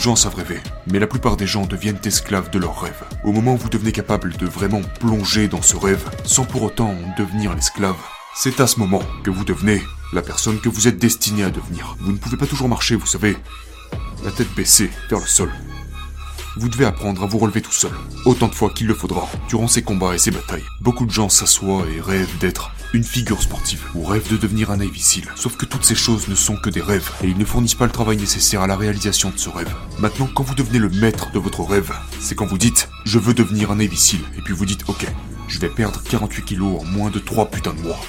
gens savent rêver, mais la plupart des gens deviennent esclaves de leurs rêves. Au moment où vous devenez capable de vraiment plonger dans ce rêve, sans pour autant en devenir l'esclave, c'est à ce moment que vous devenez la personne que vous êtes destiné à devenir. Vous ne pouvez pas toujours marcher, vous savez, la tête baissée vers le sol. Vous devez apprendre à vous relever tout seul, autant de fois qu'il le faudra, durant ces combats et ces batailles. Beaucoup de gens s'assoient et rêvent d'être une figure sportive, ou rêvent de devenir un Navy. Sauf que toutes ces choses ne sont que des rêves, et ils ne fournissent pas le travail nécessaire à la réalisation de ce rêve. Maintenant, quand vous devenez le maître de votre rêve, c'est quand vous dites « je veux devenir un Navy Seal », et puis vous dites « ok, je vais perdre 48 kilos en moins de 3 putains de mois ».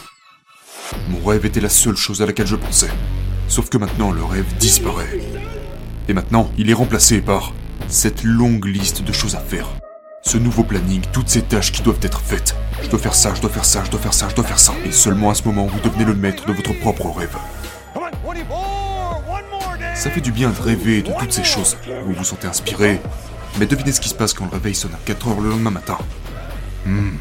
Mon rêve était la seule chose à laquelle je pensais. Sauf que maintenant, le rêve disparaît. Et maintenant, il est remplacé par cette longue liste de choses à faire. Ce nouveau planning, toutes ces tâches qui doivent être faites. Je dois faire ça, je dois faire ça, je dois faire ça, je dois faire ça. Et seulement à ce moment, vous devenez le maître de votre propre rêve. Ça fait du bien de rêver de toutes ces choses. Vous vous sentez inspiré. Mais devinez ce qui se passe quand le réveil sonne à 4 heures le lendemain matin. Hmm.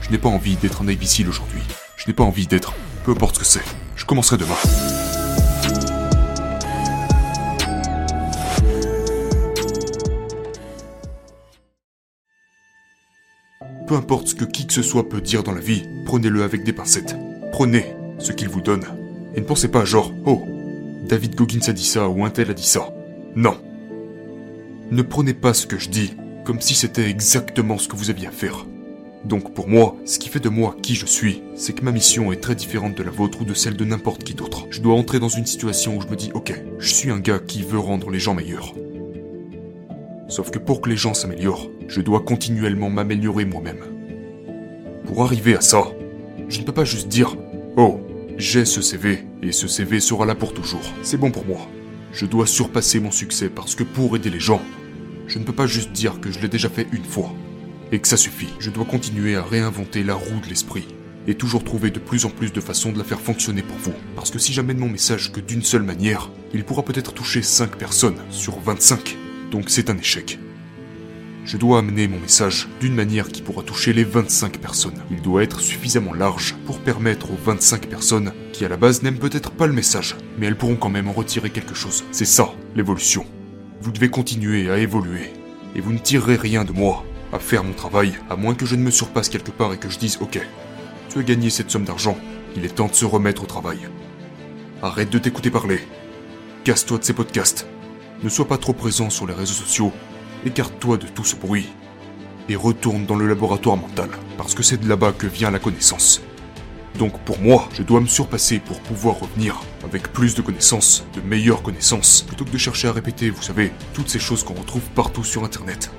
Je n'ai pas envie d'être un imbécile aujourd'hui. Je n'ai pas envie d'être... Peu importe ce que c'est. Je commencerai demain. Peu importe ce que qui que ce soit peut dire dans la vie, prenez-le avec des pincettes. Prenez ce qu'il vous donne. Et ne pensez pas genre, oh, David Goggins a dit ça ou un tel a dit ça. Non. Ne prenez pas ce que je dis comme si c'était exactement ce que vous aviez à faire. Donc pour moi, ce qui fait de moi qui je suis, c'est que ma mission est très différente de la vôtre ou de celle de n'importe qui d'autre. Je dois entrer dans une situation où je me dis, ok, je suis un gars qui veut rendre les gens meilleurs. Sauf que pour que les gens s'améliorent, je dois continuellement m'améliorer moi-même. Pour arriver à ça, je ne peux pas juste dire Oh, j'ai ce CV et ce CV sera là pour toujours. C'est bon pour moi. Je dois surpasser mon succès parce que pour aider les gens, je ne peux pas juste dire que je l'ai déjà fait une fois et que ça suffit. Je dois continuer à réinventer la roue de l'esprit et toujours trouver de plus en plus de façons de la faire fonctionner pour vous. Parce que si j'amène mon message que d'une seule manière, il pourra peut-être toucher 5 personnes sur 25. Donc c'est un échec. Je dois amener mon message d'une manière qui pourra toucher les 25 personnes. Il doit être suffisamment large pour permettre aux 25 personnes qui à la base n'aiment peut-être pas le message, mais elles pourront quand même en retirer quelque chose. C'est ça, l'évolution. Vous devez continuer à évoluer. Et vous ne tirerez rien de moi à faire mon travail, à moins que je ne me surpasse quelque part et que je dise ok, tu as gagné cette somme d'argent, il est temps de se remettre au travail. Arrête de t'écouter parler. Casse-toi de ces podcasts. Ne sois pas trop présent sur les réseaux sociaux écarte-toi de tout ce bruit et retourne dans le laboratoire mental, parce que c'est de là-bas que vient la connaissance. Donc pour moi, je dois me surpasser pour pouvoir revenir avec plus de connaissances, de meilleures connaissances, plutôt que de chercher à répéter, vous savez, toutes ces choses qu'on retrouve partout sur Internet.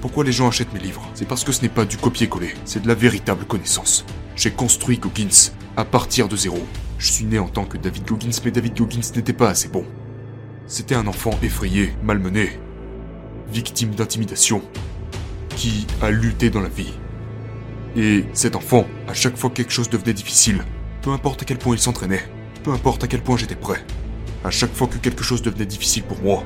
Pourquoi les gens achètent mes livres? C'est parce que ce n'est pas du copier-coller, c'est de la véritable connaissance. J'ai construit Goggins à partir de zéro. Je suis né en tant que David Goggins, mais David Goggins n'était pas assez bon. C'était un enfant effrayé, malmené, victime d'intimidation, qui a lutté dans la vie. Et cet enfant, à chaque fois que quelque chose devenait difficile, peu importe à quel point il s'entraînait, peu importe à quel point j'étais prêt, à chaque fois que quelque chose devenait difficile pour moi,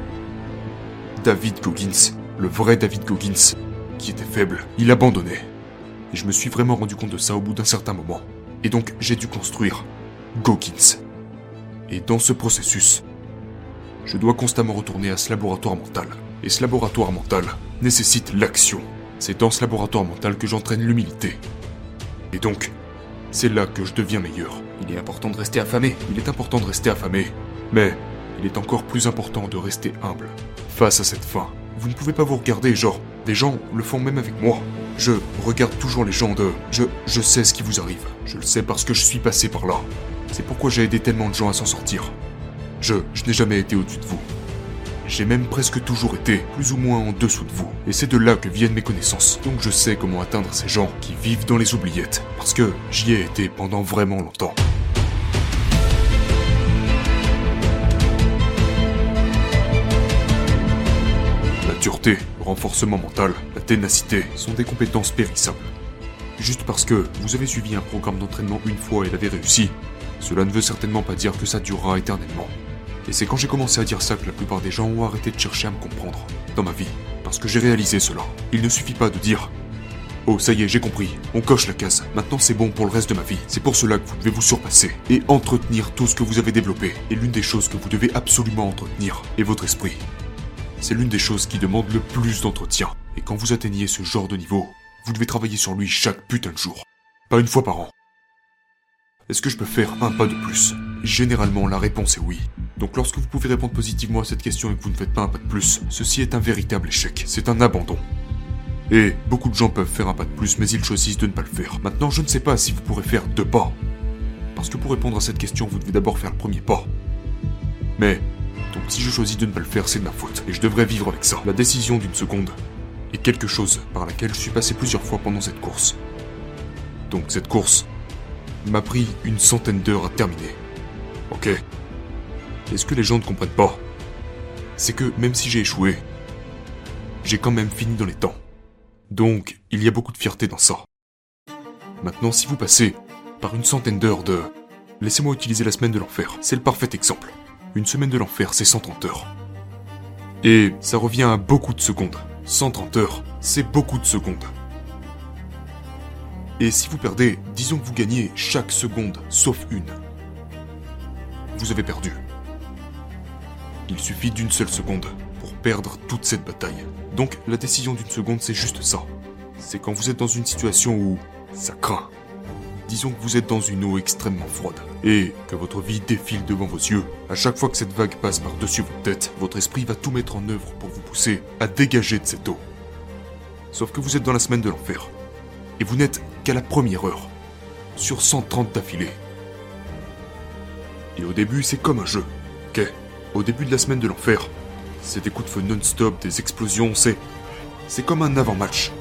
David Goggins, le vrai David Goggins, qui était faible, il abandonnait. Et je me suis vraiment rendu compte de ça au bout d'un certain moment. Et donc j'ai dû construire Goggins. Et dans ce processus, je dois constamment retourner à ce laboratoire mental. Et ce laboratoire mental nécessite l'action. C'est dans ce laboratoire mental que j'entraîne l'humilité. Et donc, c'est là que je deviens meilleur. Il est important de rester affamé. Il est important de rester affamé. Mais il est encore plus important de rester humble. Face à cette faim, vous ne pouvez pas vous regarder, genre, des gens le font même avec moi. Je regarde toujours les gens de... Je, je sais ce qui vous arrive. Je le sais parce que je suis passé par là. C'est pourquoi j'ai aidé tellement de gens à s'en sortir. Je, n'ai jamais été au-dessus de vous. J'ai même presque toujours été plus ou moins en dessous de vous. Et c'est de là que viennent mes connaissances. Donc je sais comment atteindre ces gens qui vivent dans les oubliettes. Parce que j'y ai été pendant vraiment longtemps. La dureté, le renforcement mental, la ténacité sont des compétences périssables. Juste parce que vous avez suivi un programme d'entraînement une fois et l'avez réussi, cela ne veut certainement pas dire que ça durera éternellement. Et c'est quand j'ai commencé à dire ça que la plupart des gens ont arrêté de chercher à me comprendre, dans ma vie, parce que j'ai réalisé cela. Il ne suffit pas de dire Oh, ça y est, j'ai compris, on coche la case, maintenant c'est bon pour le reste de ma vie. C'est pour cela que vous devez vous surpasser et entretenir tout ce que vous avez développé. Et l'une des choses que vous devez absolument entretenir est votre esprit. c'est l'une des choses qui demande le plus d'entretien. Et quand vous atteignez ce genre de niveau, vous devez travailler sur lui chaque putain de jour. Pas une fois par an. Est-ce que je peux faire un pas de plus? Généralement, la réponse est oui. Donc lorsque vous pouvez répondre positivement à cette question et que vous ne faites pas un pas de plus, ceci est un véritable échec. C'est un abandon. Et beaucoup de gens peuvent faire un pas de plus, mais ils choisissent de ne pas le faire. Maintenant, je ne sais pas si vous pourrez faire deux pas. Parce que pour répondre à cette question, vous devez d'abord faire le premier pas. Mais, donc si je choisis de ne pas le faire, c'est de ma faute. Et je devrais vivre avec ça. La décision d'une seconde est quelque chose par laquelle je suis passé plusieurs fois pendant cette course. Donc cette course m'a pris une centaine d'heures à terminer. Ok. Et ce que les gens ne comprennent pas, c'est que même si j'ai échoué, j'ai quand même fini dans les temps. Donc, il y a beaucoup de fierté dans ça. Maintenant, si vous passez par une centaine d'heures de... Laissez-moi utiliser la semaine de l'enfer, c'est le parfait exemple. Une semaine de l'enfer, c'est 130 heures. Et ça revient à beaucoup de secondes. 130 heures, c'est beaucoup de secondes. Et si vous perdez, disons que vous gagnez chaque seconde, sauf une. Vous avez perdu. Il suffit d'une seule seconde pour perdre toute cette bataille. Donc la décision d'une seconde, c'est juste ça. C'est quand vous êtes dans une situation où ça craint. Disons que vous êtes dans une eau extrêmement froide et que votre vie défile devant vos yeux. À chaque fois que cette vague passe par-dessus votre tête, votre esprit va tout mettre en œuvre pour vous pousser à dégager de cette eau. Sauf que vous êtes dans la semaine de l'enfer. Et vous n'êtes qu'à la première heure. Sur 130 d'affilée. Et au début, c'est comme un jeu. Ok Au début de la semaine de l'enfer, c'est des coups de feu non-stop, des explosions, c'est. C'est comme un avant-match.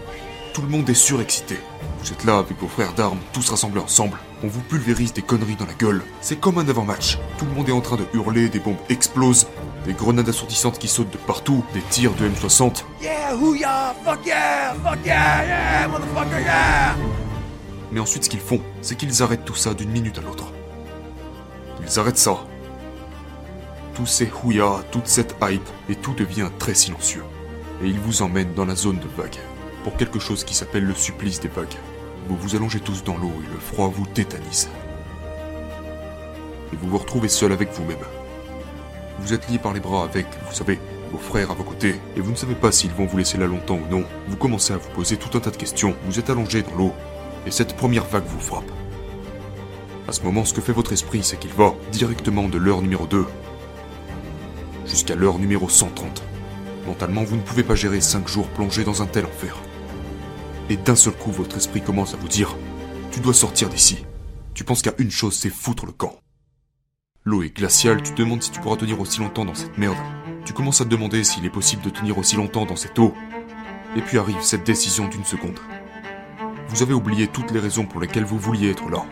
Tout le monde est surexcité. Vous êtes là avec vos frères d'armes, tous rassemblés ensemble. On vous pulvérise des conneries dans la gueule. C'est comme un avant-match. Tout le monde est en train de hurler, des bombes explosent, des grenades assourdissantes qui sautent de partout, des tirs de M60. Yeah, hoo-ya, fuck yeah, fuck yeah, yeah, motherfucker, yeah! Mais ensuite, ce qu'ils font, c'est qu'ils arrêtent tout ça d'une minute à l'autre. Ils arrêtent ça. Tous ces houillas, toute cette hype, et tout devient très silencieux. Et ils vous emmènent dans la zone de vague, pour quelque chose qui s'appelle le supplice des vagues. Vous vous allongez tous dans l'eau et le froid vous tétanise. Et vous vous retrouvez seul avec vous-même. Vous êtes lié par les bras avec, vous savez, vos frères à vos côtés, et vous ne savez pas s'ils vont vous laisser là longtemps ou non. Vous commencez à vous poser tout un tas de questions, vous êtes allongé dans l'eau, et cette première vague vous frappe. À ce moment, ce que fait votre esprit, c'est qu'il va directement de l'heure numéro 2 jusqu'à l'heure numéro 130. Mentalement, vous ne pouvez pas gérer 5 jours plongés dans un tel enfer. Et d'un seul coup, votre esprit commence à vous dire Tu dois sortir d'ici. Tu penses qu'à une chose, c'est foutre le camp. L'eau est glaciale, tu te demandes si tu pourras tenir aussi longtemps dans cette merde. Tu commences à te demander s'il est possible de tenir aussi longtemps dans cette eau. Et puis arrive cette décision d'une seconde. Vous avez oublié toutes les raisons pour lesquelles vous vouliez être là.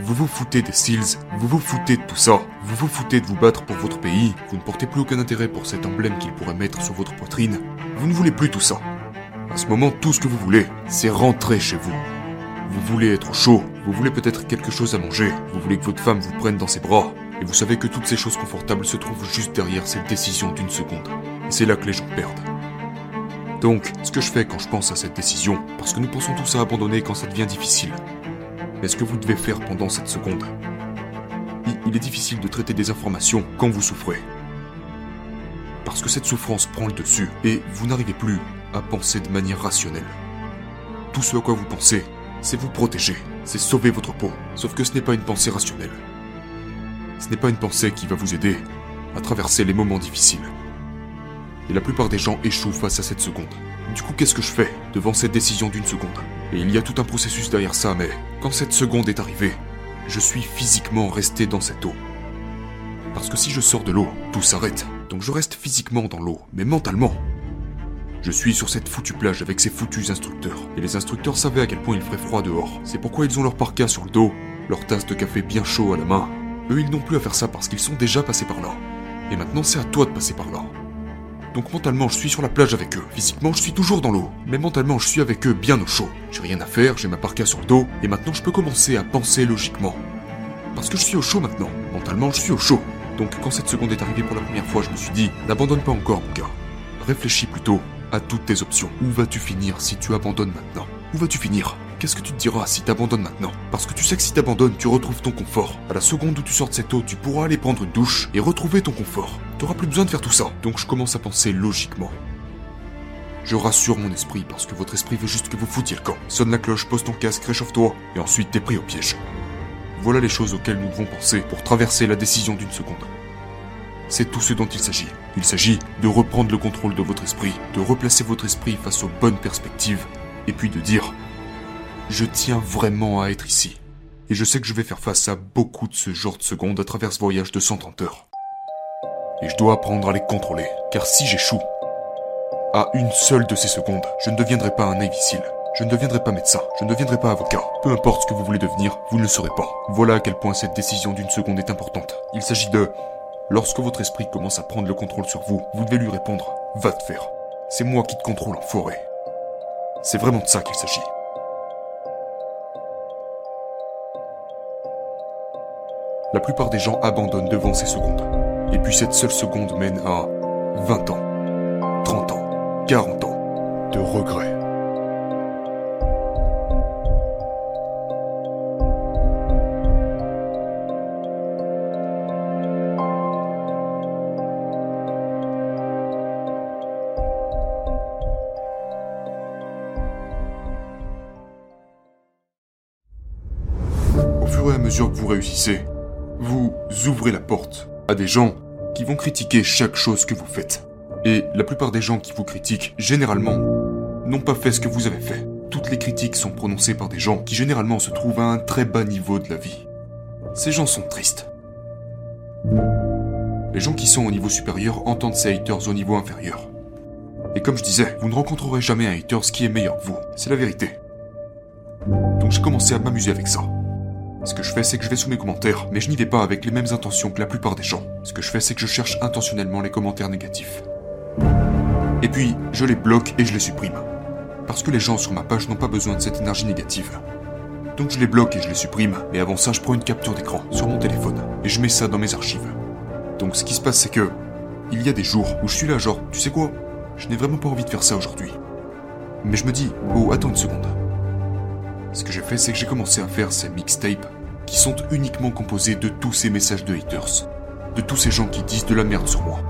Vous vous foutez des SEALs, vous vous foutez de tout ça, vous vous foutez de vous battre pour votre pays, vous ne portez plus aucun intérêt pour cet emblème qu'il pourrait mettre sur votre poitrine, vous ne voulez plus tout ça. À ce moment, tout ce que vous voulez, c'est rentrer chez vous. Vous voulez être au chaud, vous voulez peut-être quelque chose à manger, vous voulez que votre femme vous prenne dans ses bras, et vous savez que toutes ces choses confortables se trouvent juste derrière cette décision d'une seconde. Et c'est là que les gens perdent. Donc, ce que je fais quand je pense à cette décision, parce que nous pensons tous à abandonner quand ça devient difficile, mais ce que vous devez faire pendant cette seconde, il, est difficile de traiter des informations quand vous souffrez. Parce que cette souffrance prend le dessus, et vous n'arrivez plus à penser de manière rationnelle. Tout ce à quoi vous pensez, c'est vous protéger, c'est sauver votre peau, sauf que ce n'est pas une pensée rationnelle. Ce n'est pas une pensée qui va vous aider à traverser les moments difficiles. Et la plupart des gens échouent face à cette seconde. Du coup, qu'est-ce que je fais devant cette décision d'une seconde? Et il y a tout un processus derrière ça, mais quand cette seconde est arrivée, je suis physiquement resté dans cette eau. Parce que si je sors de l'eau, tout s'arrête. Donc je reste physiquement dans l'eau, mais mentalement. Je suis sur cette foutue plage avec ces foutus instructeurs. Et les instructeurs savaient à quel point il ferait froid dehors. C'est pourquoi ils ont leur parka sur le dos, leur tasse de café bien chaud à la main. Eux, ils n'ont plus à faire ça parce qu'ils sont déjà passés par là. Et maintenant, c'est à toi de passer par là. Donc mentalement, je suis sur la plage avec eux. Physiquement, je suis toujours dans l'eau. Mais mentalement, je suis avec eux bien au chaud. J'ai rien à faire, j'ai ma parka sur le dos, et maintenant je peux commencer à penser logiquement. Parce que je suis au chaud maintenant. Mentalement, je suis au chaud. Donc quand cette seconde est arrivée pour la première fois, je me suis dit, n'abandonne pas encore, mon gars. Réfléchis plutôt à toutes tes options. Où vas-tu finir si tu abandonnes maintenant? Où vas-tu finir? Qu'est-ce que tu te diras si t'abandonnes maintenant? Parce que tu sais que si t'abandonnes, tu retrouves ton confort. À la seconde où tu sors de cette eau, tu pourras aller prendre une douche et retrouver ton confort. T'auras plus besoin de faire tout ça. Donc je commence à penser logiquement. Je rassure mon esprit parce que votre esprit veut juste que vous foutiez le camp. Sonne la cloche, pose ton casque, réchauffe-toi, et ensuite t'es pris au piège. Voilà les choses auxquelles nous devons penser pour traverser la décision d'une seconde. C'est tout ce dont il s'agit. Il s'agit de reprendre le contrôle de votre esprit, de replacer votre esprit face aux bonnes perspectives, et puis de dire je tiens vraiment à être ici. Et je sais que je vais faire face à beaucoup de ce genre de secondes à travers ce voyage de 130 heures. Et je dois apprendre à les contrôler, car si j'échoue, à une seule de ces secondes, je ne deviendrai pas un Navy Je ne deviendrai pas médecin, je ne deviendrai pas avocat. Peu importe ce que vous voulez devenir, vous ne le serez pas. Voilà à quel point cette décision d'une seconde est importante. Il s'agit de... Lorsque votre esprit commence à prendre le contrôle sur vous, vous devez lui répondre ⁇ Va te faire ⁇ C'est moi qui te contrôle en forêt. C'est vraiment de ça qu'il s'agit. La plupart des gens abandonnent devant ces secondes. Et puis cette seule seconde mène à 20 ans, 30 ans, 40 ans de regrets. Au fur et à mesure que vous réussissez, vous ouvrez la porte à des gens qui vont critiquer chaque chose que vous faites. Et la plupart des gens qui vous critiquent, généralement, n'ont pas fait ce que vous avez fait. Toutes les critiques sont prononcées par des gens qui généralement se trouvent à un très bas niveau de la vie. Ces gens sont tristes. Les gens qui sont au niveau supérieur entendent ces haters au niveau inférieur. Et comme je disais, vous ne rencontrerez jamais un haters qui est meilleur que vous. C'est la vérité. Donc j'ai commencé à m'amuser avec ça. Ce que je fais, c'est que je vais sous mes commentaires, mais je n'y vais pas avec les mêmes intentions que la plupart des gens. Ce que je fais, c'est que je cherche intentionnellement les commentaires négatifs. Et puis, je les bloque et je les supprime. Parce que les gens sur ma page n'ont pas besoin de cette énergie négative. Donc je les bloque et je les supprime, mais avant ça, je prends une capture d'écran sur mon téléphone et je mets ça dans mes archives. Donc ce qui se passe, c'est que il y a des jours où je suis là, genre, tu sais quoi? Je n'ai vraiment pas envie de faire ça aujourd'hui. Mais je me dis, oh, attends une seconde. Ce que j'ai fait, c'est que j'ai commencé à faire ces mixtapes qui sont uniquement composés de tous ces messages de haters, de tous ces gens qui disent de la merde sur moi.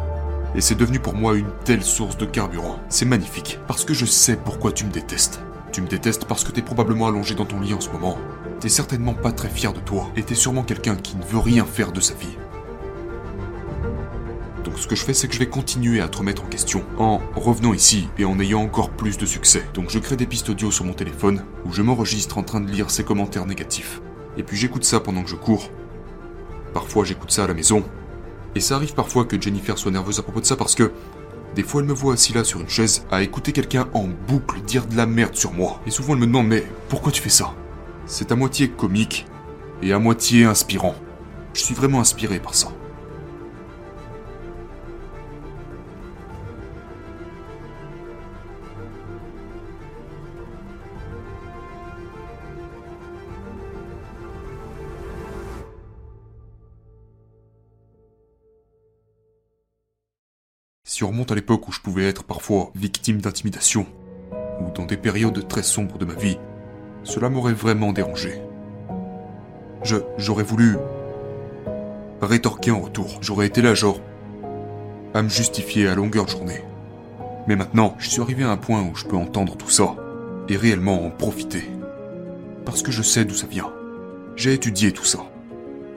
Et c'est devenu pour moi une telle source de carburant. C'est magnifique, parce que je sais pourquoi tu me détestes. Tu me détestes parce que t'es probablement allongé dans ton lit en ce moment. T'es certainement pas très fier de toi, et t'es sûrement quelqu'un qui ne veut rien faire de sa vie. Donc ce que je fais, c'est que je vais continuer à te remettre en question en revenant ici et en ayant encore plus de succès. Donc je crée des pistes audio sur mon téléphone où je m'enregistre en train de lire ces commentaires négatifs. Et puis j'écoute ça pendant que je cours. Parfois j'écoute ça à la maison. Et ça arrive parfois que Jennifer soit nerveuse à propos de ça parce que des fois elle me voit assis là sur une chaise à écouter quelqu'un en boucle dire de la merde sur moi. Et souvent elle me demande mais pourquoi tu fais ça? C'est à moitié comique et à moitié inspirant. Je suis vraiment inspiré par ça. Si on remonte à l'époque où je pouvais être parfois victime d'intimidation, ou dans des périodes très sombres de ma vie, cela m'aurait vraiment dérangé. Je, j'aurais voulu rétorquer en retour. J'aurais été là, genre, à me justifier à longueur de journée. Mais maintenant, je suis arrivé à un point où je peux entendre tout ça, et réellement en profiter. Parce que je sais d'où ça vient. J'ai étudié tout ça.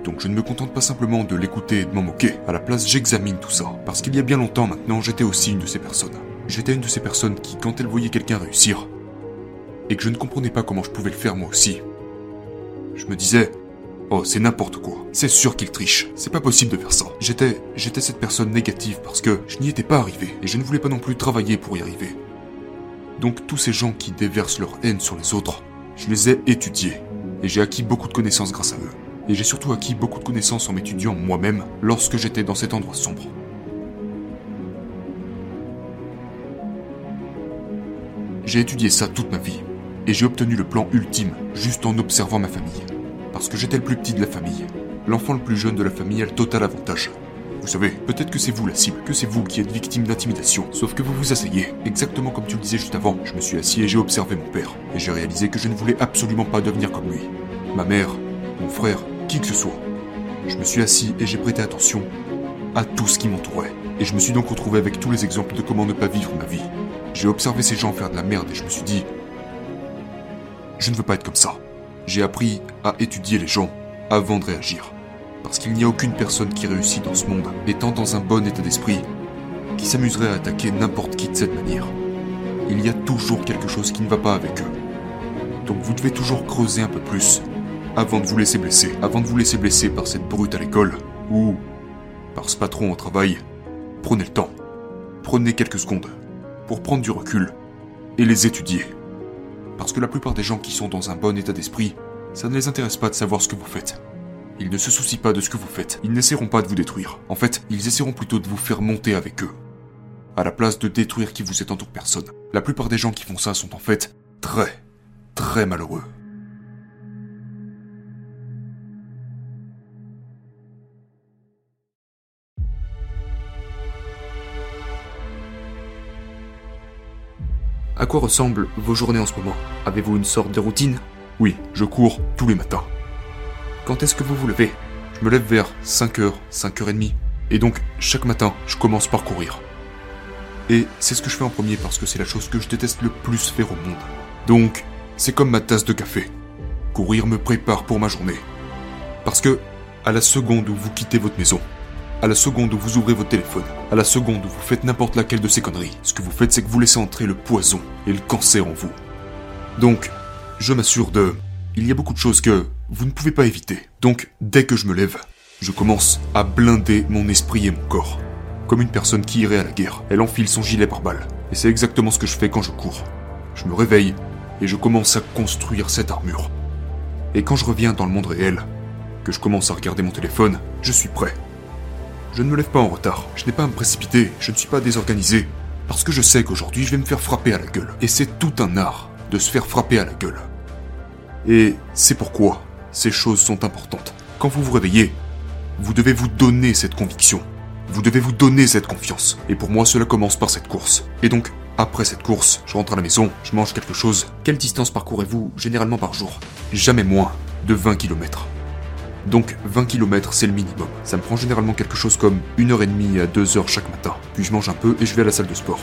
Donc je ne me contente pas simplement de l'écouter et de m'en moquer. À la place, j'examine tout ça. Parce qu'il y a bien longtemps maintenant, j'étais aussi une de ces personnes. J'étais une de ces personnes qui, quand elle voyait quelqu'un réussir, et que je ne comprenais pas comment je pouvais le faire moi aussi, je me disais, oh, c'est n'importe quoi. C'est sûr qu'il triche. C'est pas possible de faire ça. J'étais, j'étais cette personne négative parce que je n'y étais pas arrivé, et je ne voulais pas non plus travailler pour y arriver. Donc tous ces gens qui déversent leur haine sur les autres, je les ai étudiés, et j'ai acquis beaucoup de connaissances grâce à eux et j'ai surtout acquis beaucoup de connaissances en m'étudiant moi-même lorsque j'étais dans cet endroit sombre. J'ai étudié ça toute ma vie, et j'ai obtenu le plan ultime juste en observant ma famille. Parce que j'étais le plus petit de la famille. L'enfant le plus jeune de la famille a le total avantage. Vous savez, peut-être que c'est vous la cible, que c'est vous qui êtes victime d'intimidation. Sauf que vous vous asseyez, exactement comme tu le disais juste avant. Je me suis assis et j'ai observé mon père. Et j'ai réalisé que je ne voulais absolument pas devenir comme lui. Ma mère, mon frère, qui que ce soit. Je me suis assis et j'ai prêté attention à tout ce qui m'entourait. Et je me suis donc retrouvé avec tous les exemples de comment ne pas vivre ma vie. J'ai observé ces gens faire de la merde et je me suis dit, je ne veux pas être comme ça. J'ai appris à étudier les gens avant de réagir. Parce qu'il n'y a aucune personne qui réussit dans ce monde, étant dans un bon état d'esprit, qui s'amuserait à attaquer n'importe qui de cette manière. Il y a toujours quelque chose qui ne va pas avec eux. Donc vous devez toujours creuser un peu plus avant de vous laisser blesser, avant de vous laisser blesser par cette brute à l'école ou par ce patron au travail. Prenez le temps, prenez quelques secondes pour prendre du recul et les étudier. Parce que la plupart des gens qui sont dans un bon état d'esprit, ça ne les intéresse pas de savoir ce que vous faites. Ils ne se soucient pas de ce que vous faites. Ils n'essaieront pas de vous détruire. En fait, ils essaieront plutôt de vous faire monter avec eux. À la place de détruire qui vous êtes en tant que personne. La plupart des gens qui font ça sont en fait très, très malheureux. À quoi ressemblent vos journées en ce moment? Avez-vous une sorte de routine? Oui, je cours tous les matins. Quand est-ce que vous vous levez? Je me lève vers 5h, 5h30. Et donc, chaque matin, je commence par courir. Et c'est ce que je fais en premier parce que c'est la chose que je déteste le plus faire au monde. Donc, c'est comme ma tasse de café. Courir me prépare pour ma journée. Parce que, à la seconde où vous quittez votre maison, à la seconde où vous ouvrez votre téléphone, à la seconde où vous faites n'importe laquelle de ces conneries, ce que vous faites, c'est que vous laissez entrer le poison et le cancer en vous. Donc, je m'assure de... Il y a beaucoup de choses que vous ne pouvez pas éviter. Donc, dès que je me lève, je commence à blinder mon esprit et mon corps. Comme une personne qui irait à la guerre, elle enfile son gilet par balle. Et c'est exactement ce que je fais quand je cours. Je me réveille et je commence à construire cette armure. Et quand je reviens dans le monde réel, que je commence à regarder mon téléphone, je suis prêt. Je ne me lève pas en retard, je n'ai pas à me précipiter, je ne suis pas désorganisé. Parce que je sais qu'aujourd'hui je vais me faire frapper à la gueule. Et c'est tout un art de se faire frapper à la gueule. Et c'est pourquoi ces choses sont importantes. Quand vous vous réveillez, vous devez vous donner cette conviction. Vous devez vous donner cette confiance. Et pour moi, cela commence par cette course. Et donc, après cette course, je rentre à la maison, je mange quelque chose. Quelle distance parcourez-vous généralement par jour? Jamais moins de 20 km. Donc 20 km c'est le minimum. Ça me prend généralement quelque chose comme 1h30 à 2h chaque matin. Puis je mange un peu et je vais à la salle de sport.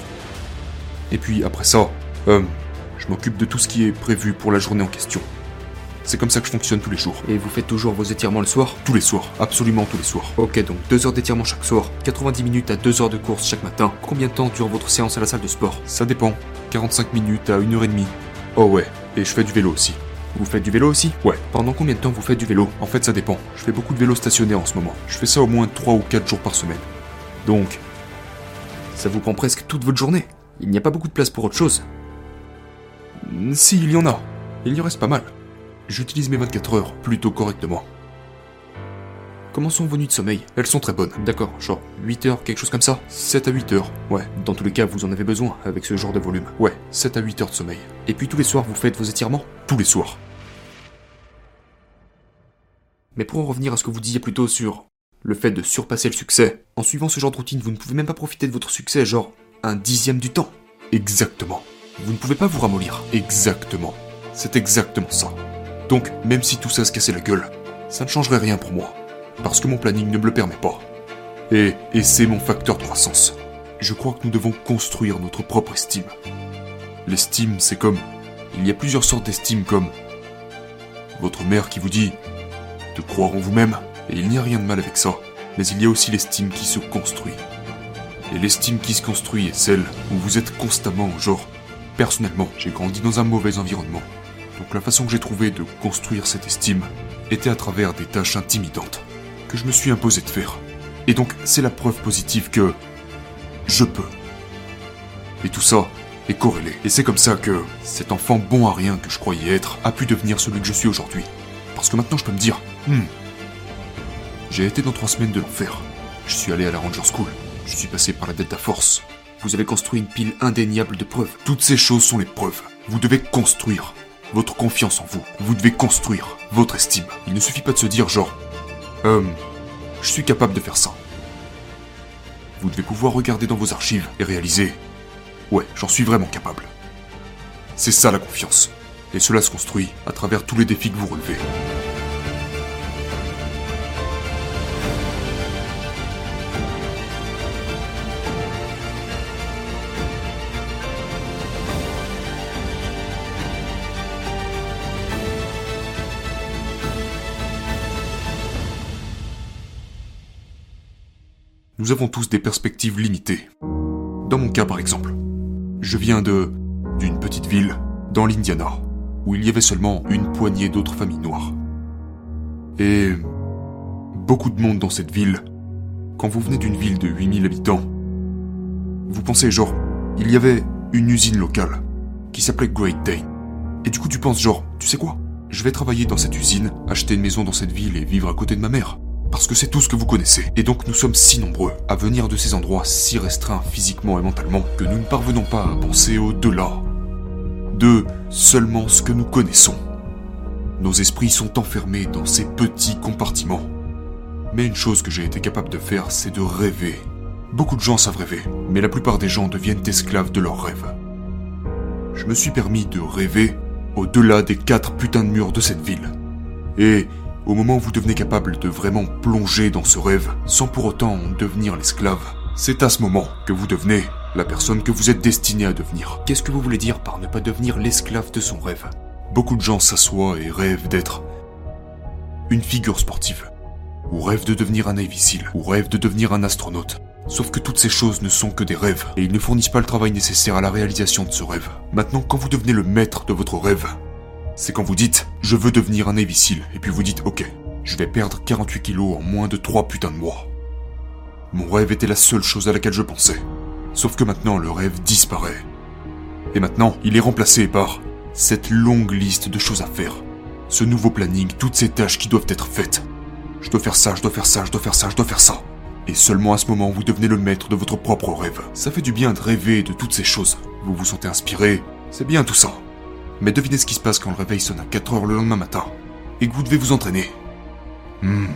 Et puis après ça, euh, je m'occupe de tout ce qui est prévu pour la journée en question. C'est comme ça que je fonctionne tous les jours. Et vous faites toujours vos étirements le soir? Tous les soirs, absolument tous les soirs. Ok, donc 2 heures d'étirement chaque soir, 90 minutes à 2 heures de course chaque matin. Combien de temps dure votre séance à la salle de sport? Ça dépend. 45 minutes à 1h30. Oh ouais, et je fais du vélo aussi. Vous faites du vélo aussi? Ouais. Pendant combien de temps vous faites du vélo? En fait, ça dépend. Je fais beaucoup de vélo stationnaire en ce moment. Je fais ça au moins 3 ou 4 jours par semaine. Donc, Ça vous prend presque toute votre journée. Il n'y a pas beaucoup de place pour autre chose. si, il y en a. Il y en reste pas mal. J'utilise mes 24 heures plutôt correctement. Comment sont vos nuits de sommeil? Elles sont très bonnes. D'accord, genre 8 heures, quelque chose comme ça? 7 à 8 heures. Ouais, Dans tous les cas, vous en avez besoin avec ce genre de volume. ouais, 7 à 8 heures de sommeil. Et puis tous les soirs, vous faites vos étirements? Tous les soirs. Mais pour en revenir à ce que vous disiez plus tôt sur le fait de surpasser le succès, en suivant ce genre de routine, vous ne pouvez même pas profiter de votre succès, genre un dixième du temps. Exactement. Vous ne pouvez pas vous ramollir. Exactement. C'est exactement ça. Donc, même si tout ça se cassait la gueule, ça ne changerait rien pour moi. Parce que mon planning ne me le permet pas. Et, et c'est mon facteur de croissance. Je crois que nous devons construire notre propre estime. L'estime, c'est comme... Il y a plusieurs sortes d'estime comme... Votre mère qui vous dit de croire en vous-même, et il n'y a rien de mal avec ça. Mais il y a aussi l'estime qui se construit. Et l'estime qui se construit est celle où vous êtes constamment genre. Personnellement, j'ai grandi dans un mauvais environnement. Donc la façon que j'ai trouvé de construire cette estime était à travers des tâches intimidantes que je me suis imposé de faire. Et donc c'est la preuve positive que je peux. Et tout ça est corrélé. Et c'est comme ça que cet enfant bon à rien que je croyais être a pu devenir celui que je suis aujourd'hui. Parce que maintenant je peux me dire, hmm, j'ai été dans trois semaines de l'enfer. Je suis allé à la Ranger School. Je suis passé par la Delta Force. Vous avez construit une pile indéniable de preuves. Toutes ces choses sont les preuves. Vous devez construire votre confiance en vous. Vous devez construire votre estime. Il ne suffit pas de se dire genre, euh, je suis capable de faire ça. vous devez pouvoir regarder dans vos archives et réaliser Ouais, j'en suis vraiment capable. C'est ça la confiance. Et cela se construit à travers tous les défis que vous relevez. Nous avons tous des perspectives limitées. Dans mon cas par exemple, je viens de d'une petite ville dans l'Indiana où il y avait seulement une poignée d'autres familles noires. Et beaucoup de monde dans cette ville. Quand vous venez d'une ville de 8000 habitants, vous pensez genre, il y avait une usine locale qui s'appelait Great Dane. Et du coup tu penses genre, tu sais quoi? Je vais travailler dans cette usine, acheter une maison dans cette ville et vivre à côté de ma mère. Parce que c'est tout ce que vous connaissez. Et donc nous sommes si nombreux à venir de ces endroits si restreints physiquement et mentalement que nous ne parvenons pas à penser au-delà de seulement ce que nous connaissons. Nos esprits sont enfermés dans ces petits compartiments. Mais une chose que j'ai été capable de faire, c'est de rêver. Beaucoup de gens savent rêver, mais la plupart des gens deviennent esclaves de leurs rêves. Je me suis permis de rêver au-delà des quatre putains de murs de cette ville. Et au moment où vous devenez capable de vraiment plonger dans ce rêve, sans pour autant en devenir l'esclave, c'est à ce moment que vous devenez la personne que vous êtes destiné à devenir. Qu'est-ce que vous voulez dire par ne pas devenir l'esclave de son rêve? Beaucoup de gens s'assoient et rêvent d'être une figure sportive, ou rêvent de devenir un Navy ou rêvent de devenir un astronaute. Sauf que toutes ces choses ne sont que des rêves, et ils ne fournissent pas le travail nécessaire à la réalisation de ce rêve. Maintenant, quand vous devenez le maître de votre rêve, c'est quand vous dites « je veux devenir un Navy Seal », et puis vous dites « ok, je vais perdre 48 kilos en moins de 3 putains de mois ». Mon rêve était la seule chose à laquelle je pensais. Sauf que maintenant, le rêve disparaît. Et maintenant, il est remplacé par cette longue liste de choses à faire. Ce nouveau planning, toutes ces tâches qui doivent être faites. Je dois faire ça, je dois faire ça, je dois faire ça, je dois faire ça. Et seulement à ce moment, vous devenez le maître de votre propre rêve. Ça fait du bien de rêver de toutes ces choses. Vous vous sentez inspiré, c'est bien tout ça. Mais devinez ce qui se passe quand le réveil sonne à 4 heures le lendemain matin, et que vous devez vous entraîner. Hmm,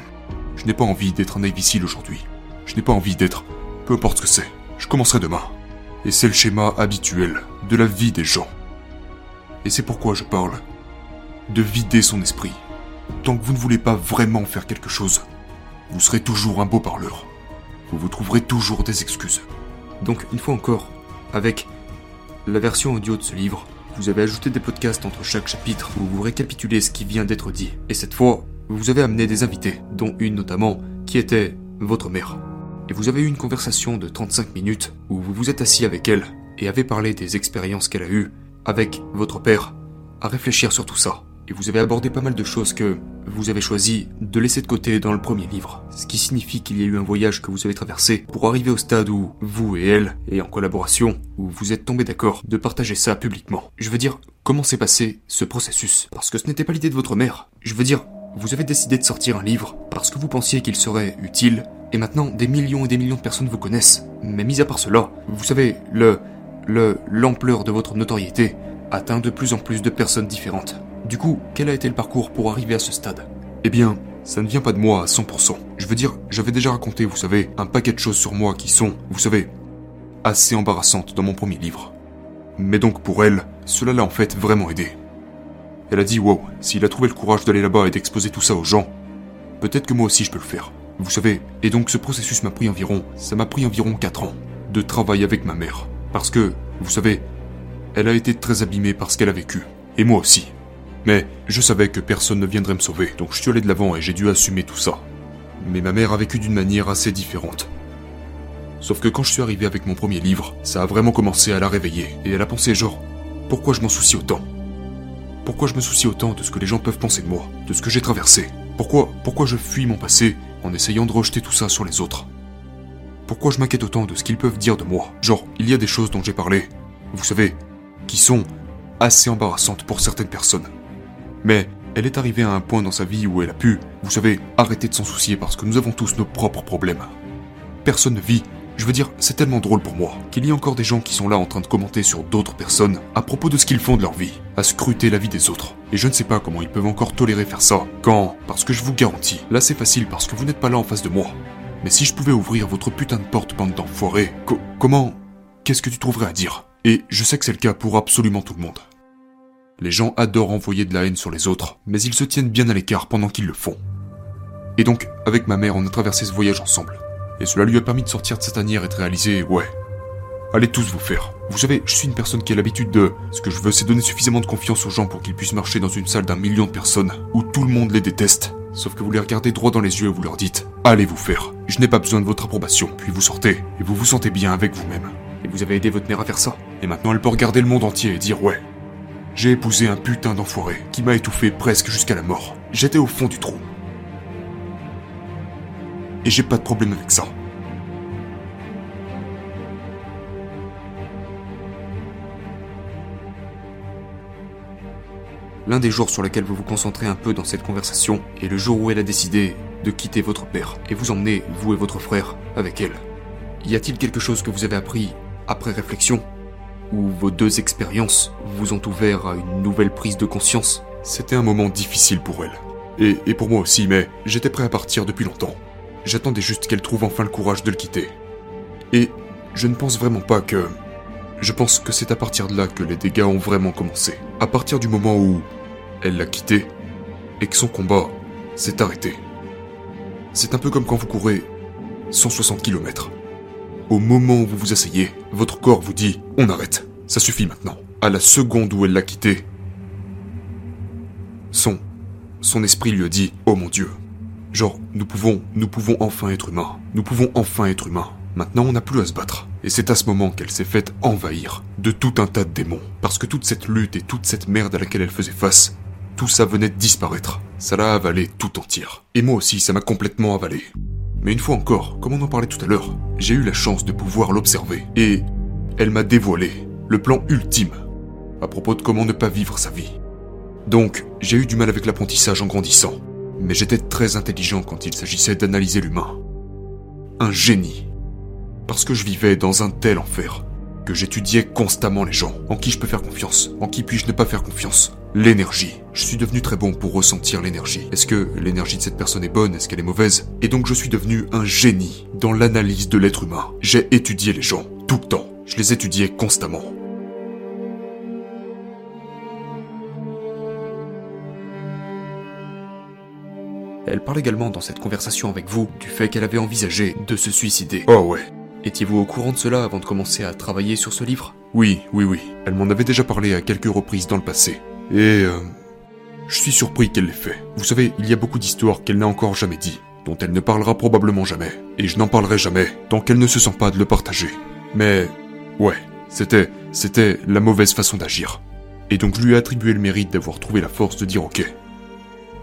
je n'ai pas envie d'être un Seal aujourd'hui. Je n'ai pas envie d'être... Peu importe ce que c'est. Je commencerai demain. Et c'est le schéma habituel de la vie des gens. Et c'est pourquoi je parle de vider son esprit. Tant que vous ne voulez pas vraiment faire quelque chose, vous serez toujours un beau parleur vous vous trouverez toujours des excuses. Donc, une fois encore, avec la version audio de ce livre, vous avez ajouté des podcasts entre chaque chapitre où vous récapitulez ce qui vient d'être dit. Et cette fois, vous avez amené des invités, dont une notamment, qui était votre mère. Et vous avez eu une conversation de 35 minutes où vous vous êtes assis avec elle et avez parlé des expériences qu'elle a eues avec votre père, à réfléchir sur tout ça et vous avez abordé pas mal de choses que vous avez choisi de laisser de côté dans le premier livre. Ce qui signifie qu'il y a eu un voyage que vous avez traversé pour arriver au stade où vous et elle, et en collaboration, vous êtes tombés d'accord de partager ça publiquement. Je veux dire, comment s'est passé ce processus? Parce que ce n'était pas l'idée de votre mère. Je veux dire, vous avez décidé de sortir un livre parce que vous pensiez qu'il serait utile, et maintenant des millions et des millions de personnes vous connaissent. Mais mis à part cela, vous savez, le... le... l'ampleur de votre notoriété atteint de plus en plus de personnes différentes. Du coup, quel a été le parcours pour arriver à ce stade? Eh bien, ça ne vient pas de moi à 100%. Je veux dire, j'avais déjà raconté, vous savez, un paquet de choses sur moi qui sont, vous savez, assez embarrassantes dans mon premier livre. Mais donc pour elle, cela l'a en fait vraiment aidé. Elle a dit wow, s'il a trouvé le courage d'aller là-bas et d'exposer tout ça aux gens, peut-être que moi aussi je peux le faire. Vous savez, et donc ce processus m'a pris environ, ça m'a pris environ 4 ans de travail avec ma mère. Parce que, vous savez, elle a été très abîmée par ce qu'elle a vécu. Et moi aussi. Mais je savais que personne ne viendrait me sauver, donc je suis allé de l'avant et j'ai dû assumer tout ça. Mais ma mère a vécu d'une manière assez différente. Sauf que quand je suis arrivé avec mon premier livre, ça a vraiment commencé à la réveiller, et elle a pensé genre, pourquoi je m'en soucie autant? Pourquoi je me soucie autant de ce que les gens peuvent penser de moi, de ce que j'ai traversé? Pourquoi, pourquoi je fuis mon passé en essayant de rejeter tout ça sur les autres Pourquoi je m'inquiète autant de ce qu'ils peuvent dire de moi? Genre, il y a des choses dont j'ai parlé, vous savez, qui sont assez embarrassantes pour certaines personnes. Mais elle est arrivée à un point dans sa vie où elle a pu, vous savez, arrêter de s'en soucier parce que nous avons tous nos propres problèmes. Personne ne vit. Je veux dire, c'est tellement drôle pour moi qu'il y ait encore des gens qui sont là en train de commenter sur d'autres personnes à propos de ce qu'ils font de leur vie, à scruter la vie des autres. Et je ne sais pas comment ils peuvent encore tolérer faire ça. Quand Parce que je vous garantis, là c'est facile parce que vous n'êtes pas là en face de moi. Mais si je pouvais ouvrir votre putain de porte, bande d'enfoirés, co- comment Qu'est-ce que tu trouverais à dire? Et je sais que c'est le cas pour absolument tout le monde. Les gens adorent envoyer de la haine sur les autres, mais ils se tiennent bien à l'écart pendant qu'ils le font. Et donc, avec ma mère, on a traversé ce voyage ensemble. Et cela lui a permis de sortir de sa tanière et de réaliser, ouais, allez tous vous faire. Vous savez, je suis une personne qui a l'habitude de... Ce que je veux, c'est donner suffisamment de confiance aux gens pour qu'ils puissent marcher dans une salle d'un million de personnes, où tout le monde les déteste. Sauf que vous les regardez droit dans les yeux et vous leur dites, allez vous faire. Je n'ai pas besoin de votre approbation. Puis vous sortez, et vous vous sentez bien avec vous-même. Et vous avez aidé votre mère à faire ça Et maintenant elle peut regarder le monde entier et dire ouais. J'ai épousé un putain d'enfoiré qui m'a étouffé presque jusqu'à la mort. J'étais au fond du trou. Et j'ai pas de problème avec ça. L'un des jours sur lesquels vous vous concentrez un peu dans cette conversation est le jour où elle a décidé de quitter votre père et vous emmener, vous et votre frère, avec elle. Y a-t-il quelque chose que vous avez appris après réflexion Ou vos deux expériences vous ont ouvert à une nouvelle prise de conscience? C'était un moment difficile pour elle. Et, et pour moi aussi, mais j'étais prêt à partir depuis longtemps. J'attendais juste qu'elle trouve enfin le courage de le quitter. Et je ne pense vraiment pas que... Je pense que c'est à partir de là que les dégâts ont vraiment commencé. À partir du moment où elle l'a quitté et que son combat s'est arrêté. C'est un peu comme quand vous courez 160 km. Au moment où vous vous asseyez, votre corps vous dit on arrête, ça suffit maintenant. À la seconde où elle l'a quitté, son esprit lui a dit oh mon dieu. Genre nous pouvons nous pouvons enfin être humains. Nous pouvons enfin être humains. Maintenant, on n'a plus à se battre. Et c'est à ce moment qu'elle s'est faite envahir de tout un tas de démons. Parce que toute cette lutte et toute cette merde à laquelle elle faisait face, tout ça venait de disparaître. Ça l'a avalé tout entière. Et moi aussi, ça m'a complètement avalé. Mais une fois encore, comme on en parlait tout à l'heure, j'ai eu la chance de pouvoir l'observer. Et elle m'a dévoilé le plan ultime à propos de comment ne pas vivre sa vie. Donc, j'ai eu du mal avec l'apprentissage en grandissant. Mais j'étais très intelligent quand il s'agissait d'analyser l'humain. Un génie parce que je vivais dans un tel enfer que j'étudiais constamment les gens. En qui je peux faire confiance En qui puis-je ne pas faire confiance L'énergie. Je suis devenu très bon pour ressentir l'énergie. Est-ce que l'énergie de cette personne est bonne? Est-ce qu'elle est mauvaise? Et donc je suis devenu un génie dans l'analyse de l'être humain. J'ai étudié les gens, tout le temps. Je les étudiais constamment. Elle parle également dans cette conversation avec vous du fait qu'elle avait envisagé de se suicider. Oh ouais. Étiez-vous au courant de cela avant de commencer à travailler sur ce livre? Oui, oui, oui. Elle m'en avait déjà parlé à quelques reprises dans le passé. Et... Euh, je suis surpris qu'elle l'ait fait. Vous savez, il y a beaucoup d'histoires qu'elle n'a encore jamais dit, dont elle ne parlera probablement jamais. Et je n'en parlerai jamais, tant qu'elle ne se sent pas de le partager. Mais... Ouais, c'était... c'était la mauvaise façon d'agir. Et donc je lui ai attribué le mérite d'avoir trouvé la force de dire ok.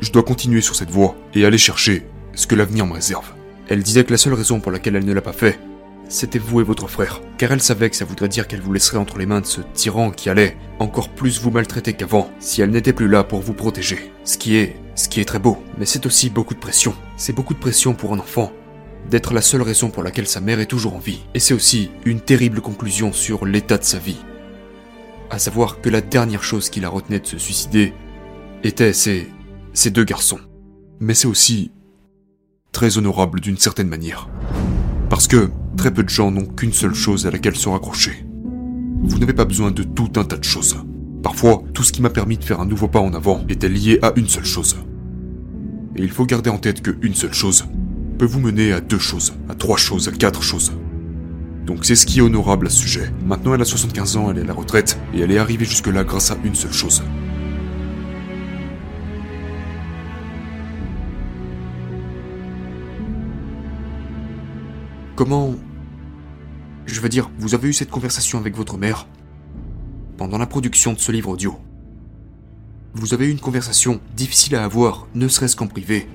Je dois continuer sur cette voie et aller chercher ce que l'avenir me réserve. Elle disait que la seule raison pour laquelle elle ne l'a pas fait, c'était vous et votre frère, car elle savait que ça voudrait dire qu'elle vous laisserait entre les mains de ce tyran qui allait encore plus vous maltraiter qu'avant si elle n'était plus là pour vous protéger. Ce qui est, ce qui est très beau, mais c'est aussi beaucoup de pression. C'est beaucoup de pression pour un enfant d'être la seule raison pour laquelle sa mère est toujours en vie. Et c'est aussi une terrible conclusion sur l'état de sa vie. À savoir que la dernière chose qui la retenait de se suicider était ces, ces deux garçons. Mais c'est aussi très honorable d'une certaine manière. Parce que très peu de gens n'ont qu'une seule chose à laquelle se raccrocher. Vous n'avez pas besoin de tout un tas de choses. Parfois, tout ce qui m'a permis de faire un nouveau pas en avant était lié à une seule chose. Et il faut garder en tête qu'une seule chose peut vous mener à deux choses, à trois choses, à quatre choses. Donc c'est ce qui est honorable à ce sujet. Maintenant elle a 75 ans, elle est à la retraite, et elle est arrivée jusque-là grâce à une seule chose. Comment... Je veux dire, vous avez eu cette conversation avec votre mère pendant la production de ce livre audio. Vous avez eu une conversation difficile à avoir, ne serait-ce qu'en privé,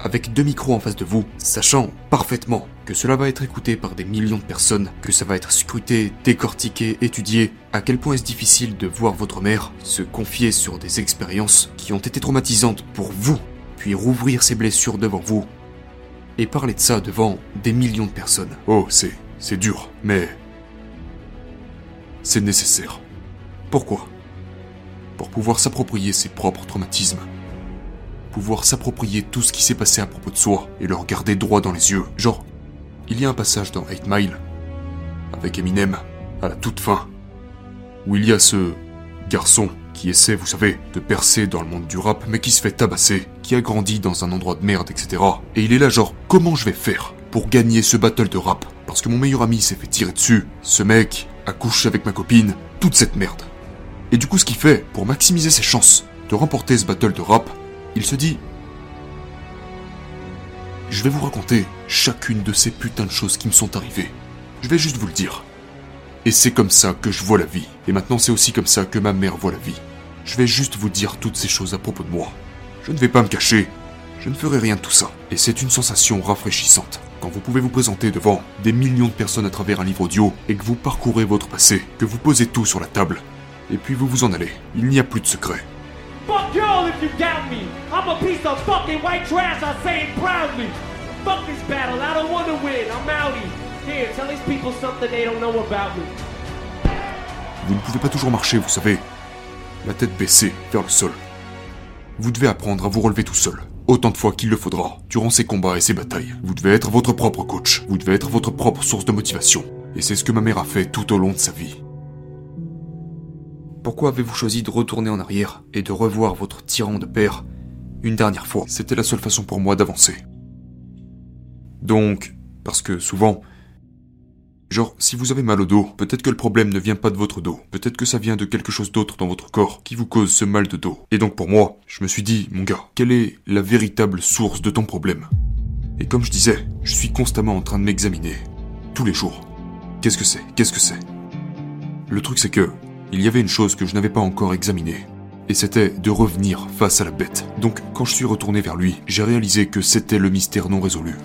avec deux micros en face de vous, sachant parfaitement que cela va être écouté par des millions de personnes, que ça va être scruté, décortiqué, étudié, à quel point est-ce difficile de voir votre mère se confier sur des expériences qui ont été traumatisantes pour vous, puis rouvrir ses blessures devant vous, et parler de ça devant des millions de personnes. Oh, c'est... c'est dur, mais... C'est nécessaire. Pourquoi? Pour pouvoir s'approprier ses propres traumatismes. pouvoir s'approprier tout ce qui s'est passé à propos de soi et le regarder droit dans les yeux. Genre, il y a un passage dans 8 Mile, avec Eminem, à la toute fin, où il y a ce garçon qui essaie, vous savez, de percer dans le monde du rap, mais qui se fait tabasser, qui a grandi dans un endroit de merde, etc. Et il est là genre, comment je vais faire? Pour gagner ce battle de rap Parce que mon meilleur ami s'est fait tirer dessus, ce mec a couché avec ma copine, toute cette merde. Et du coup, ce qu'il fait, pour maximiser ses chances de remporter ce battle de rap, il se dit Je vais vous raconter chacune de ces putains de choses qui me sont arrivées. Je vais juste vous le dire. Et c'est comme ça que je vois la vie. Et maintenant c'est aussi comme ça que ma mère voit la vie. Je vais juste vous dire toutes ces choses à propos de moi. Je ne vais pas me cacher. Je ne ferai rien de tout ça. Et c'est une sensation rafraîchissante. Quand vous pouvez vous présenter devant des millions de personnes à travers un livre audio et que vous parcourez votre passé, que vous posez tout sur la table, et puis vous vous en allez. Il n'y a plus de secret. Fuck y'all if you doubt me. I'm a piece of fucking white trash, I say it proudly. Fuck this battle, I don't wanna win, I'm outie. Here, tell these people something they don't know about me. Vous ne pouvez pas toujours marcher, vous savez. La tête baissée, vers le sol. Vous devez apprendre à vous relever tout seul, autant de fois qu'il le faudra, durant ces combats et ces batailles. Vous devez être votre propre coach, vous devez être votre propre source de motivation. Et c'est ce que ma mère a fait tout au long de sa vie. Pourquoi avez-vous choisi de retourner en arrière et de revoir votre tyran de père une dernière fois? C'était la seule façon pour moi d'avancer. Donc, parce que souvent, Genre, si vous avez mal au dos, peut-être que le problème ne vient pas de votre dos. Peut-être que ça vient de quelque chose d'autre dans votre corps qui vous cause ce mal de dos. Et donc pour moi, je me suis dit, mon gars, quelle est la véritable source de ton problème? Et comme je disais, je suis constamment en train de m'examiner. Tous les jours. Qu'est-ce que c'est? Qu'est-ce que c'est? Le truc c'est que, il y avait une chose que je n'avais pas encore examinée. Et c'était de revenir face à la bête. Donc quand je suis retourné vers lui, j'ai réalisé que c'était le mystère non résolu.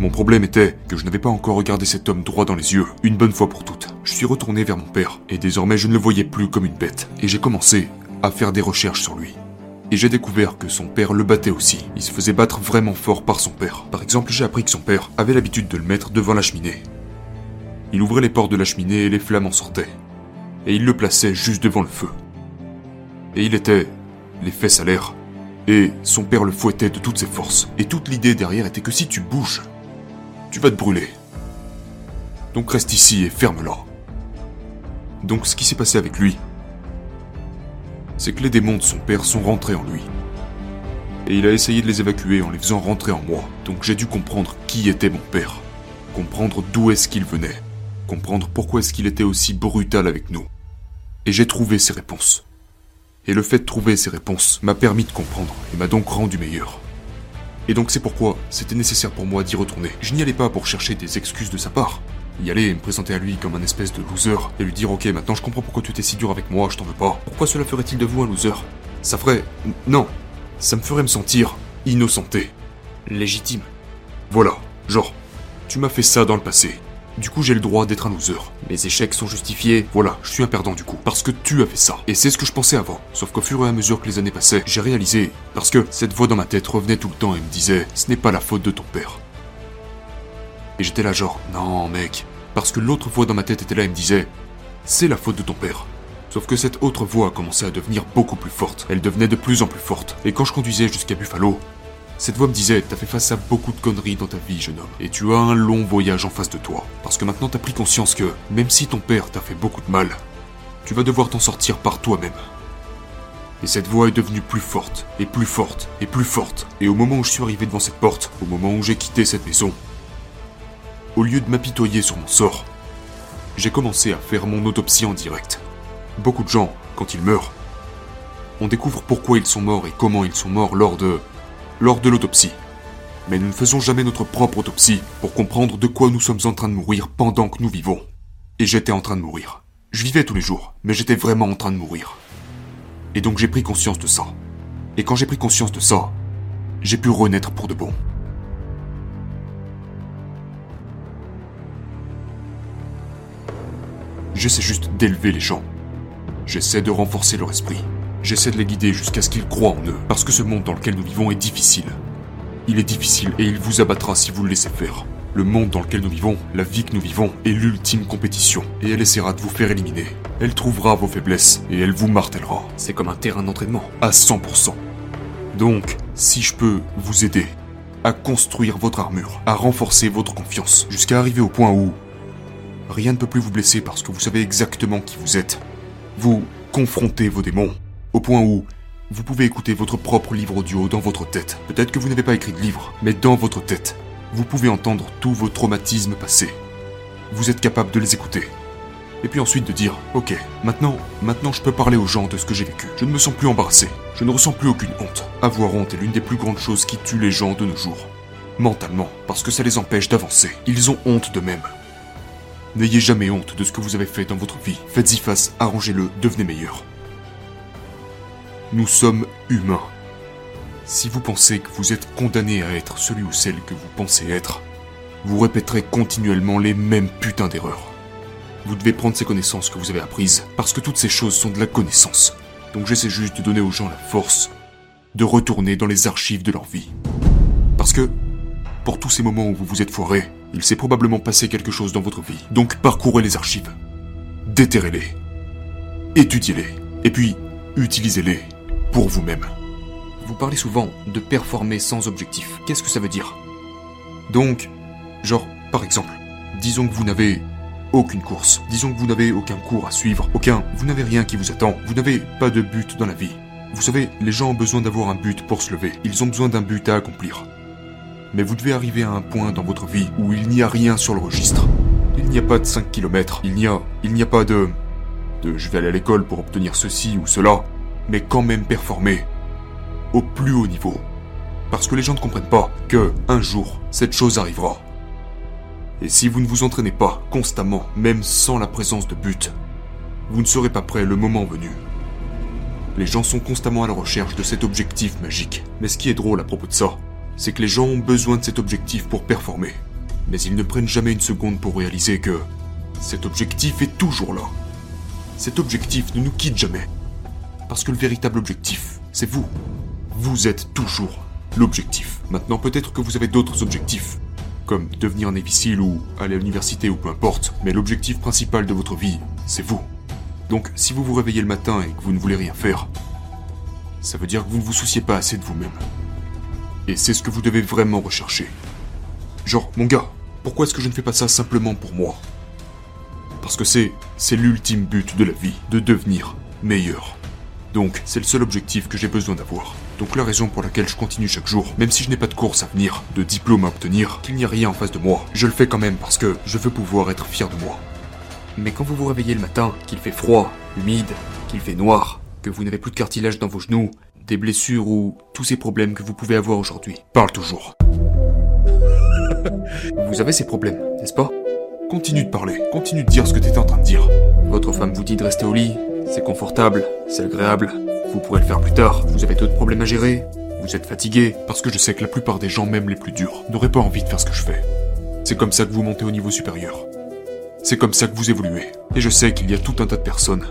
Mon problème était que je n'avais pas encore regardé cet homme droit dans les yeux, une bonne fois pour toutes. Je suis retourné vers mon père, et désormais je ne le voyais plus comme une bête, et j'ai commencé à faire des recherches sur lui. Et j'ai découvert que son père le battait aussi. Il se faisait battre vraiment fort par son père. Par exemple, j'ai appris que son père avait l'habitude de le mettre devant la cheminée. Il ouvrait les portes de la cheminée et les flammes en sortaient. Et il le plaçait juste devant le feu. Et il était les fesses à l'air. Et son père le fouettait de toutes ses forces. Et toute l'idée derrière était que si tu bouges, tu vas te brûler. Donc reste ici et ferme-la. Donc ce qui s'est passé avec lui, c'est que les démons de son père sont rentrés en lui. Et il a essayé de les évacuer en les faisant rentrer en moi. Donc j'ai dû comprendre qui était mon père. Comprendre d'où est-ce qu'il venait. Comprendre pourquoi est-ce qu'il était aussi brutal avec nous. Et j'ai trouvé ces réponses. Et le fait de trouver ces réponses m'a permis de comprendre et m'a donc rendu meilleur. Et donc c'est pourquoi c'était nécessaire pour moi d'y retourner. Je n'y allais pas pour chercher des excuses de sa part. Y aller et me présenter à lui comme un espèce de loser et lui dire ok maintenant je comprends pourquoi tu étais si dur avec moi, je t'en veux pas. Pourquoi cela ferait-il de vous un loser? Ça ferait... Non. Ça me ferait me sentir innocenté. Légitime. Voilà. Genre, tu m'as fait ça dans le passé. Du coup, j'ai le droit d'être un loser. Mes échecs sont justifiés. Voilà, je suis un perdant du coup. Parce que tu as fait ça. Et c'est ce que je pensais avant. Sauf qu'au fur et à mesure que les années passaient, j'ai réalisé. Parce que cette voix dans ma tête revenait tout le temps et me disait Ce n'est pas la faute de ton père. Et j'étais là genre Non, mec. Parce que l'autre voix dans ma tête était là et me disait C'est la faute de ton père. Sauf que cette autre voix a commencé à devenir beaucoup plus forte. Elle devenait de plus en plus forte. Et quand je conduisais jusqu'à Buffalo, cette voix me disait, t'as fait face à beaucoup de conneries dans ta vie, jeune homme, et tu as un long voyage en face de toi. Parce que maintenant t'as pris conscience que, même si ton père t'a fait beaucoup de mal, tu vas devoir t'en sortir par toi-même. Et cette voix est devenue plus forte, et plus forte, et plus forte. Et au moment où je suis arrivé devant cette porte, au moment où j'ai quitté cette maison, au lieu de m'apitoyer sur mon sort, j'ai commencé à faire mon autopsie en direct. Beaucoup de gens, quand ils meurent, on découvre pourquoi ils sont morts et comment ils sont morts lors de lors de l'autopsie. Mais nous ne faisons jamais notre propre autopsie pour comprendre de quoi nous sommes en train de mourir pendant que nous vivons. Et j'étais en train de mourir. Je vivais tous les jours, mais j'étais vraiment en train de mourir. Et donc j'ai pris conscience de ça. Et quand j'ai pris conscience de ça, j'ai pu renaître pour de bon. J'essaie juste d'élever les gens. J'essaie de renforcer leur esprit. J'essaie de les guider jusqu'à ce qu'ils croient en eux, parce que ce monde dans lequel nous vivons est difficile. Il est difficile et il vous abattra si vous le laissez faire. Le monde dans lequel nous vivons, la vie que nous vivons, est l'ultime compétition, et elle essaiera de vous faire éliminer. Elle trouvera vos faiblesses, et elle vous martèlera. C'est comme un terrain d'entraînement. À 100%. Donc, si je peux vous aider à construire votre armure, à renforcer votre confiance, jusqu'à arriver au point où rien ne peut plus vous blesser parce que vous savez exactement qui vous êtes. Vous confrontez vos démons, au point où vous pouvez écouter votre propre livre audio dans votre tête. Peut-être que vous n'avez pas écrit de livre, mais dans votre tête, vous pouvez entendre tous vos traumatismes passés. Vous êtes capable de les écouter. Et puis ensuite de dire, ok, maintenant, maintenant je peux parler aux gens de ce que j'ai vécu. Je ne me sens plus embarrassé. Je ne ressens plus aucune honte. Avoir honte est l'une des plus grandes choses qui tuent les gens de nos jours. Mentalement, parce que ça les empêche d'avancer. Ils ont honte d'eux-mêmes. N'ayez jamais honte de ce que vous avez fait dans votre vie. Faites-y face, arrangez-le, devenez meilleur. Nous sommes humains. Si vous pensez que vous êtes condamné à être celui ou celle que vous pensez être, vous répéterez continuellement les mêmes putains d'erreurs. Vous devez prendre ces connaissances que vous avez apprises, parce que toutes ces choses sont de la connaissance. Donc j'essaie juste de donner aux gens la force de retourner dans les archives de leur vie. Parce que, pour tous ces moments où vous vous êtes foiré, il s'est probablement passé quelque chose dans votre vie. Donc parcourez les archives. Déterrez-les. Étudiez-les. Et puis, utilisez-les pour vous-même. Vous parlez souvent de performer sans objectif. Qu'est-ce que ça veut dire? Donc, genre, par exemple, disons que vous n'avez aucune course. Disons que vous n'avez aucun cours à suivre, aucun, vous n'avez rien qui vous attend, vous n'avez pas de but dans la vie. Vous savez, les gens ont besoin d'avoir un but pour se lever, ils ont besoin d'un but à accomplir. Mais vous devez arriver à un point dans votre vie où il n'y a rien sur le registre. Il n'y a pas de 5 km, il n'y a, il n'y a pas de, de je vais aller à l'école pour obtenir ceci ou cela, mais quand même performer au plus haut niveau. Parce que les gens ne comprennent pas que, un jour, cette chose arrivera. Et si vous ne vous entraînez pas constamment, même sans la présence de but, vous ne serez pas prêt le moment venu. Les gens sont constamment à la recherche de cet objectif magique. Mais ce qui est drôle à propos de ça, c'est que les gens ont besoin de cet objectif pour performer. Mais ils ne prennent jamais une seconde pour réaliser que cet objectif est toujours là. Cet objectif ne nous quitte jamais. Parce que le véritable objectif, c'est vous. Vous êtes toujours l'objectif. Maintenant, peut-être que vous avez d'autres objectifs, comme devenir un imbécile ou aller à l'université ou peu importe, mais l'objectif principal de votre vie, c'est vous. Donc, si vous vous réveillez le matin et que vous ne voulez rien faire, ça veut dire que vous ne vous souciez pas assez de vous-même. Et c'est ce que vous devez vraiment rechercher. Genre, mon gars, pourquoi est-ce que je ne fais pas ça simplement pour moi? Parce que c'est, c'est l'ultime but de la vie, de devenir meilleur. Donc, c'est le seul objectif que j'ai besoin d'avoir. Donc la raison pour laquelle je continue chaque jour, même si je n'ai pas de course à venir, de diplôme à obtenir, qu'il n'y a rien en face de moi, je le fais quand même parce que je veux pouvoir être fier de moi. Mais quand vous vous réveillez le matin, qu'il fait froid, humide, qu'il fait noir, que vous n'avez plus de cartilage dans vos genoux, des blessures ou tous ces problèmes que vous pouvez avoir aujourd'hui, parle toujours. vous avez ces problèmes, n'est-ce pas? Continue de parler, continue de dire ce que tu étais en train de dire. Votre femme vous dit de rester au lit, c'est confortable, c'est agréable, vous pourrez le faire plus tard, vous avez d'autres problèmes à gérer, vous êtes fatigué, parce que je sais que la plupart des gens, même les plus durs, n'auraient pas envie de faire ce que je fais. C'est comme ça que vous montez au niveau supérieur. C'est comme ça que vous évoluez. Et je sais qu'il y a tout un tas de personnes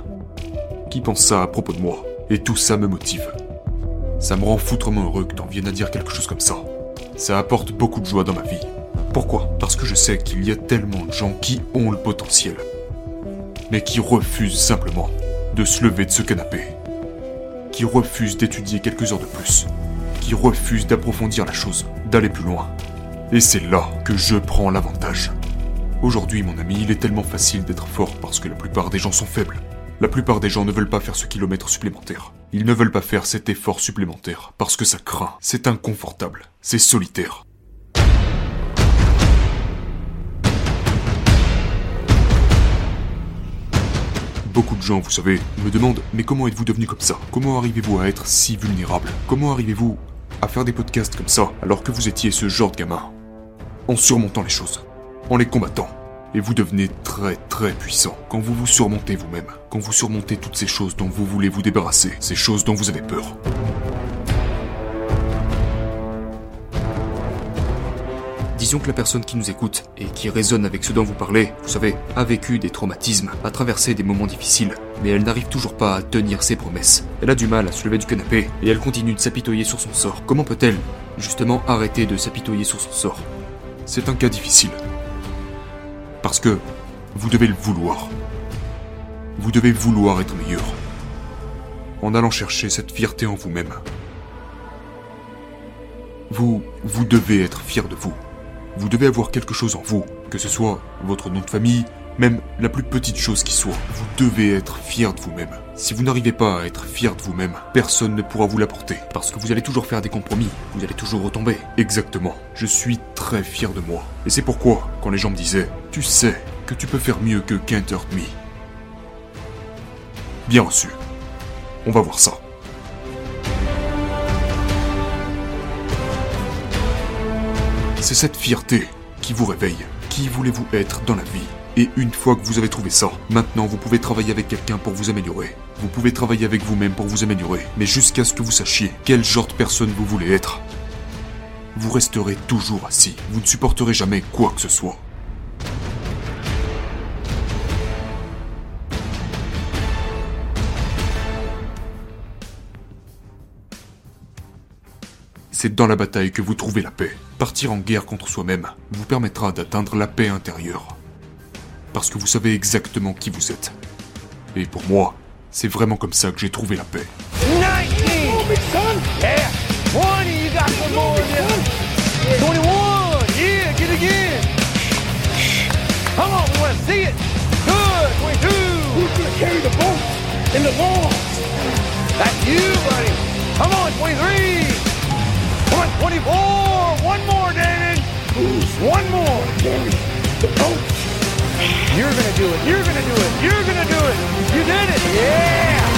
qui pensent ça à propos de moi. Et tout ça me motive. Ça me rend foutrement heureux que t'en viennes à dire quelque chose comme ça. Ça apporte beaucoup de joie dans ma vie. Pourquoi? Parce que je sais qu'il y a tellement de gens qui ont le potentiel, mais qui refusent simplement de se lever de ce canapé, qui refusent d'étudier quelques heures de plus, qui refusent d'approfondir la chose, d'aller plus loin. Et c'est là que je prends l'avantage. Aujourd'hui, mon ami, il est tellement facile d'être fort parce que la plupart des gens sont faibles. La plupart des gens ne veulent pas faire ce kilomètre supplémentaire. Ils ne veulent pas faire cet effort supplémentaire parce que ça craint, c'est inconfortable, c'est solitaire. Beaucoup de gens, vous savez, me demandent mais comment êtes-vous devenu comme ça? Comment arrivez-vous à être si vulnérable? Comment arrivez-vous à faire des podcasts comme ça alors que vous étiez ce genre de gamin? En surmontant les choses, en les combattant. Et vous devenez très très puissant. Quand vous vous surmontez vous-même, quand vous surmontez toutes ces choses dont vous voulez vous débarrasser, ces choses dont vous avez peur. Disons que la personne qui nous écoute et qui résonne avec ce dont vous parlez, vous savez, a vécu des traumatismes, a traversé des moments difficiles, mais elle n'arrive toujours pas à tenir ses promesses. Elle a du mal à se lever du canapé et elle continue de s'apitoyer sur son sort. Comment peut-elle, justement, arrêter de s'apitoyer sur son sort? C'est un cas difficile. Parce que vous devez le vouloir. Vous devez vouloir être meilleur. En allant chercher cette fierté en vous-même. Vous, vous devez être fier de vous. Vous devez avoir quelque chose en vous, que ce soit votre nom de famille, même la plus petite chose qui soit. Vous devez être fier de vous-même. Si vous n'arrivez pas à être fier de vous-même, personne ne pourra vous l'apporter. Parce que vous allez toujours faire des compromis, vous allez toujours retomber. Exactement. Je suis très fier de moi. Et c'est pourquoi, quand les gens me disaient, tu sais que tu peux faire mieux que Can't Me. Bien reçu. On va voir ça. C'est cette fierté qui vous réveille. Qui voulez-vous être dans la vie Et une fois que vous avez trouvé ça, maintenant vous pouvez travailler avec quelqu'un pour vous améliorer. Vous pouvez travailler avec vous-même pour vous améliorer. Mais jusqu'à ce que vous sachiez quel genre de personne vous voulez être, vous resterez toujours assis. Vous ne supporterez jamais quoi que ce soit. C'est dans la bataille que vous trouvez la paix. Partir en guerre contre soi-même vous permettra d'atteindre la paix intérieure. Parce que vous savez exactement qui vous êtes. Et pour moi, c'est vraiment comme ça que j'ai trouvé la paix. 19! Yeah! 20, you got some more in there. 21! Yeah, get it again! Come on, we want to see it! Good! 22! Who's gonna carry the boat and the logs? That's you, buddy! Come on, 23! 124. One more, David. One more. You're going to do it. You're going to do it. You're going to do it. You did it. Yeah.